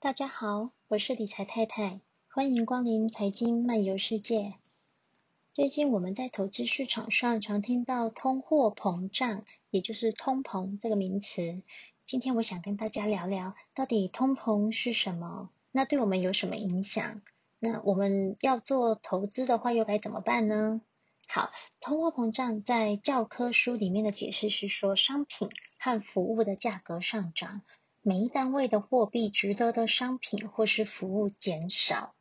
大家好，我是理财太太，欢迎光临财经漫游世界。最近我们在投资市场上常听到通货膨胀，也就是通膨这个名词。今天我想跟大家聊聊，到底通膨是什么？那对我们有什么影响？那我们要做投资的话，又该怎么办呢？好，通货膨胀在教科书里面的解释是说，商品和服务的价格上涨。每一单位的货币值得的商品或是服务减少。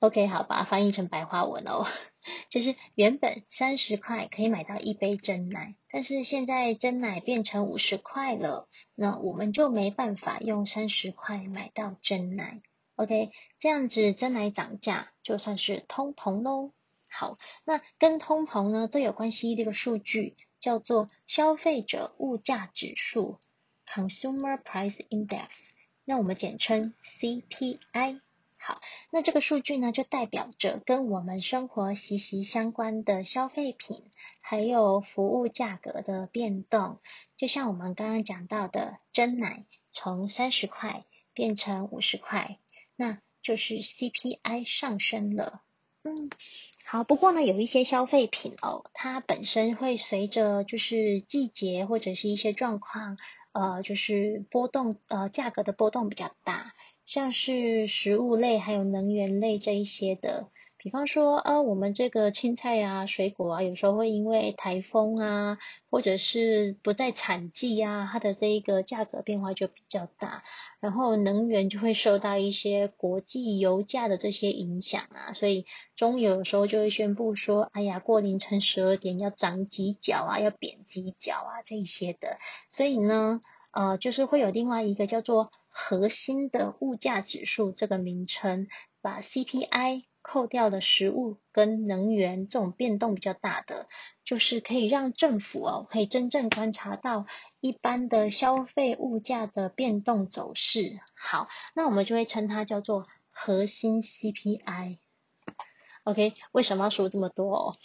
OK，好，把它翻译成白话文哦，就是原本三十块可以买到一杯真奶，但是现在真奶变成五十块了，那我们就没办法用三十块买到真奶。OK，这样子真奶涨价就算是通膨喽。好，那跟通膨呢最有关系的一个数据叫做消费者物价指数。Consumer Price Index，那我们简称 CPI。好，那这个数据呢，就代表着跟我们生活息息相关的消费品，还有服务价格的变动。就像我们刚刚讲到的，真奶从三十块变成五十块，那就是 CPI 上升了。嗯，好，不过呢，有一些消费品哦，它本身会随着就是季节或者是一些状况。呃，就是波动，呃，价格的波动比较大，像是食物类还有能源类这一些的，比方说，呃，我们这个青菜啊、水果啊，有时候会因为台风啊，或者是不在产季啊，它的这一个价格变化就比较大，然后能源就会受到一些国际油价的这些影响啊，所以中油有时候就会宣布说，哎呀，过凌晨十二点要涨几角啊，要贬几角啊，这一些的，所以呢。呃，就是会有另外一个叫做核心的物价指数这个名称，把 CPI 扣掉的食物跟能源这种变动比较大的，就是可以让政府哦可以真正观察到一般的消费物价的变动走势。好，那我们就会称它叫做核心 CPI。OK，为什么要说这么多哦？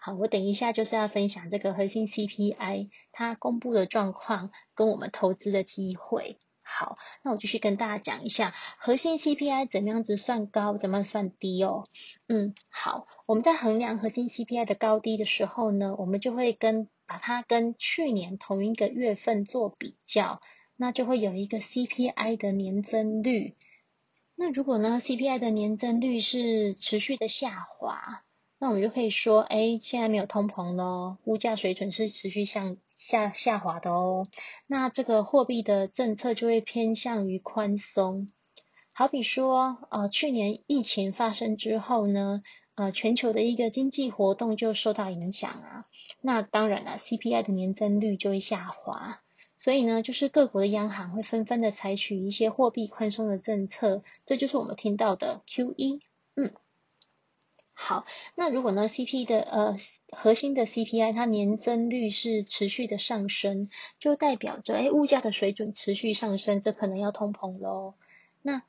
好，我等一下就是要分享这个核心 CPI 它公布的状况跟我们投资的机会。好，那我继续跟大家讲一下核心 CPI 怎么样子算高，怎么算低哦。嗯，好，我们在衡量核心 CPI 的高低的时候呢，我们就会跟把它跟去年同一个月份做比较，那就会有一个 CPI 的年增率。那如果呢 CPI 的年增率是持续的下滑。那我们就可以说，哎，现在没有通膨咯，物价水准是持续向下下滑的哦。那这个货币的政策就会偏向于宽松。好比说，呃，去年疫情发生之后呢，呃，全球的一个经济活动就受到影响啊。那当然了，CPI 的年增率就会下滑。所以呢，就是各国的央行会纷纷的采取一些货币宽松的政策，这就是我们听到的 QE。嗯。好，那如果呢，CP 的呃核心的 CPI 它年增率是持续的上升，就代表着哎物价的水准持续上升，这可能要通膨喽。那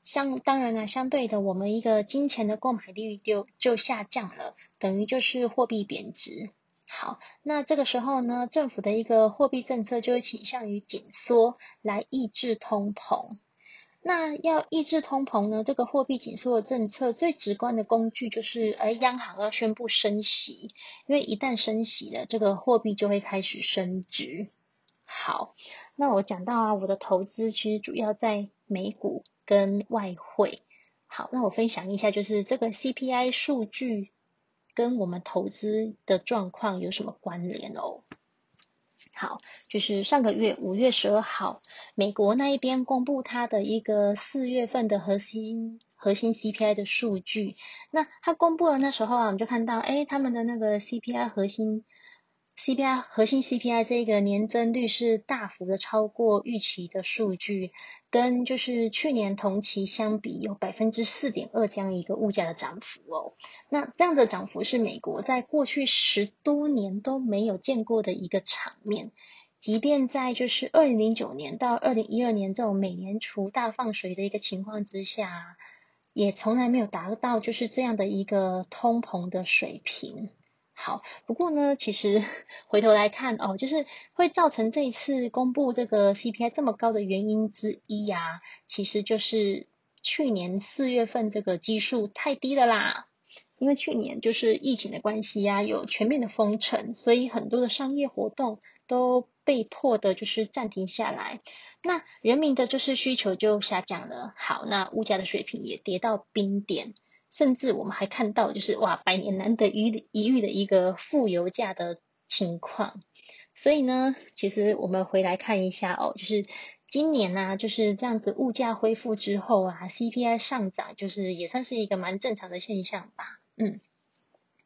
相当然呢，相对的，我们一个金钱的购买力就就下降了，等于就是货币贬值。好，那这个时候呢，政府的一个货币政策就会倾向于紧缩来抑制通膨。那要抑制通膨呢？这个货币紧缩的政策最直观的工具就是，哎，央行要宣布升息，因为一旦升息了，这个货币就会开始升值。好，那我讲到啊，我的投资其实主要在美股跟外汇。好，那我分享一下，就是这个 CPI 数据跟我们投资的状况有什么关联哦？好，就是上个月五月十二号，美国那一边公布它的一个四月份的核心核心 CPI 的数据。那它公布了那时候啊，我们就看到，哎，他们的那个 CPI 核心 CPI 核心 CPI 这个年增率是大幅的超过预期的数据。跟就是去年同期相比，有百分之四点二这样一个物价的涨幅哦。那这样的涨幅是美国在过去十多年都没有见过的一个场面。即便在就是二零零九年到二零一二年这种美联储大放水的一个情况之下，也从来没有达到就是这样的一个通膨的水平。好，不过呢，其实 回头来看哦，就是会造成这一次公布这个 CPI 这么高的原因之一呀、啊，其实就是去年四月份这个基数太低了啦。因为去年就是疫情的关系呀、啊，有全面的封城，所以很多的商业活动都被迫的就是暂停下来。那人民的就是需求就下降了。好，那物价的水平也跌到冰点。甚至我们还看到，就是哇，百年难得一一遇的一个负油价的情况。所以呢，其实我们回来看一下哦，就是今年呢、就是这样子物价恢复之后啊，CPI 上涨，就是也算是一个蛮正常的现象吧。嗯，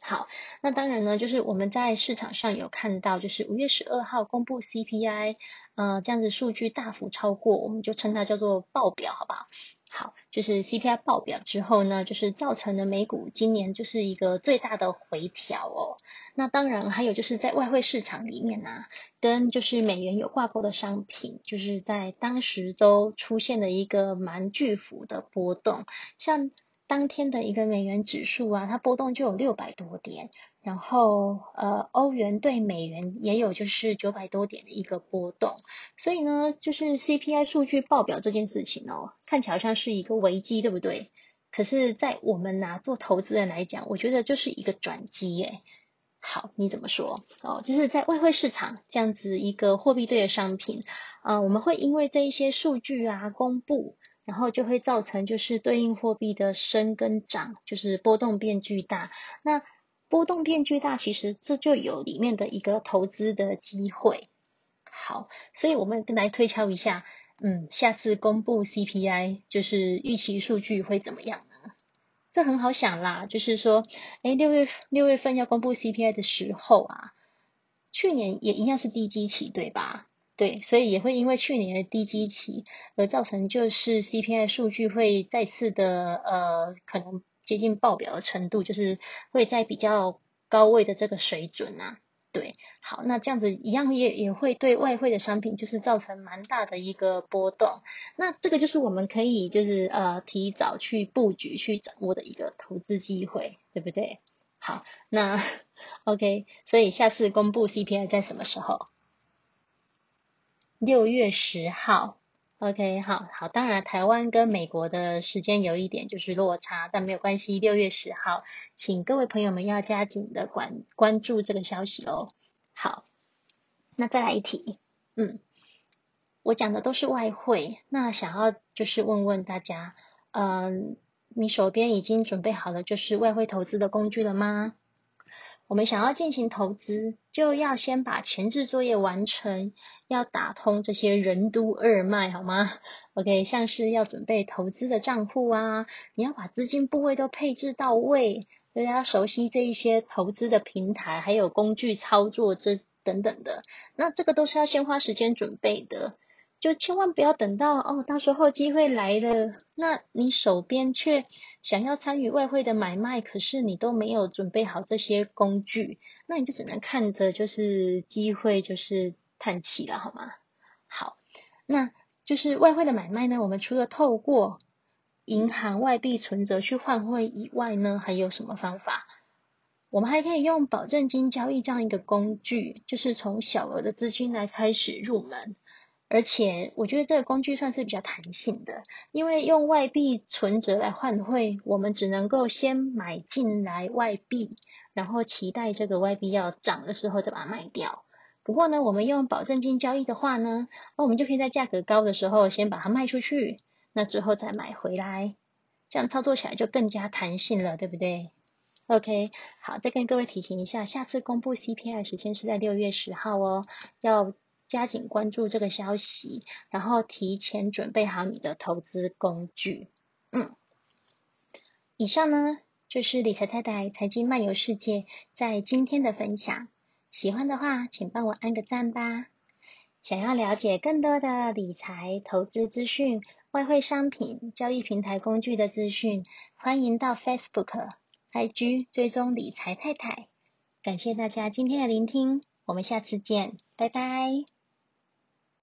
好，那当然呢，就是我们在市场上有看到，就是五月十二号公布 CPI，呃，这样子数据大幅超过，我们就称它叫做爆表，好不好？好，就是 CPI 爆表之后呢，就是造成了美股今年就是一个最大的回调哦。那当然还有就是在外汇市场里面啊，跟就是美元有挂钩的商品，就是在当时都出现了一个蛮巨幅的波动，像当天的一个美元指数啊，它波动就有六百多点。然后，呃，欧元对美元也有就是九百多点的一个波动，所以呢，就是 CPI 数据爆表这件事情哦，看起来好像是一个危机，对不对？可是，在我们拿做投资人来讲，我觉得就是一个转机耶。好，你怎么说？哦，就是在外汇市场这样子一个货币对的商品，呃，我们会因为这一些数据啊公布，然后就会造成就是对应货币的升跟涨，就是波动变巨大。那波动变巨大，其实这就有里面的一个投资的机会。好，所以我们来推敲一下，嗯，下次公布 CPI 就是预期数据会怎么样呢？这很好想啦，就是说，诶，六月六月份要公布 CPI 的时候啊，去年也一样是低基期，对吧？对，所以也会因为去年的低基期而造成就是 CPI 数据会再次的呃可能。接近爆表的程度，就是会在比较高位的这个水准啊。对，好，那这样子一样也也会对外汇的商品就是造成蛮大的一个波动。那这个就是我们可以就是呃提早去布局去掌握的一个投资机会，对不对？好，那 OK，所以下次公布 CPI 在什么时候？六月十号。OK，好好，当然台湾跟美国的时间有一点就是落差，但没有关系。六月十号，请各位朋友们要加紧的关关注这个消息哦。好，那再来一题，嗯，我讲的都是外汇，那想要就是问问大家，嗯，你手边已经准备好了就是外汇投资的工具了吗？我们想要进行投资，就要先把前置作业完成，要打通这些任督二脉，好吗？OK，像是要准备投资的账户啊，你要把资金部位都配置到位，大家熟悉这一些投资的平台，还有工具操作这等等的，那这个都是要先花时间准备的。就千万不要等到哦，到时候机会来了，那你手边却想要参与外汇的买卖，可是你都没有准备好这些工具，那你就只能看着就是机会就是叹气了，好吗？好，那就是外汇的买卖呢，我们除了透过银行外币存折去换汇以外呢，还有什么方法？我们还可以用保证金交易这样一个工具，就是从小额的资金来开始入门。而且我觉得这个工具算是比较弹性的，因为用外币存折来换汇，我们只能够先买进来外币，然后期待这个外币要涨的时候再把它卖掉。不过呢，我们用保证金交易的话呢，那我们就可以在价格高的时候先把它卖出去，那之后再买回来，这样操作起来就更加弹性了，对不对？OK，好，再跟各位提醒一下，下次公布 CPI 时间是在六月十号哦，要。加紧关注这个消息，然后提前准备好你的投资工具。嗯，以上呢就是理财太太财经漫游世界在今天的分享。喜欢的话，请帮我按个赞吧。想要了解更多的理财投资资讯、外汇商品交易平台工具的资讯，欢迎到 Facebook、IG 追踪理财太太。感谢大家今天的聆听，我们下次见，拜拜。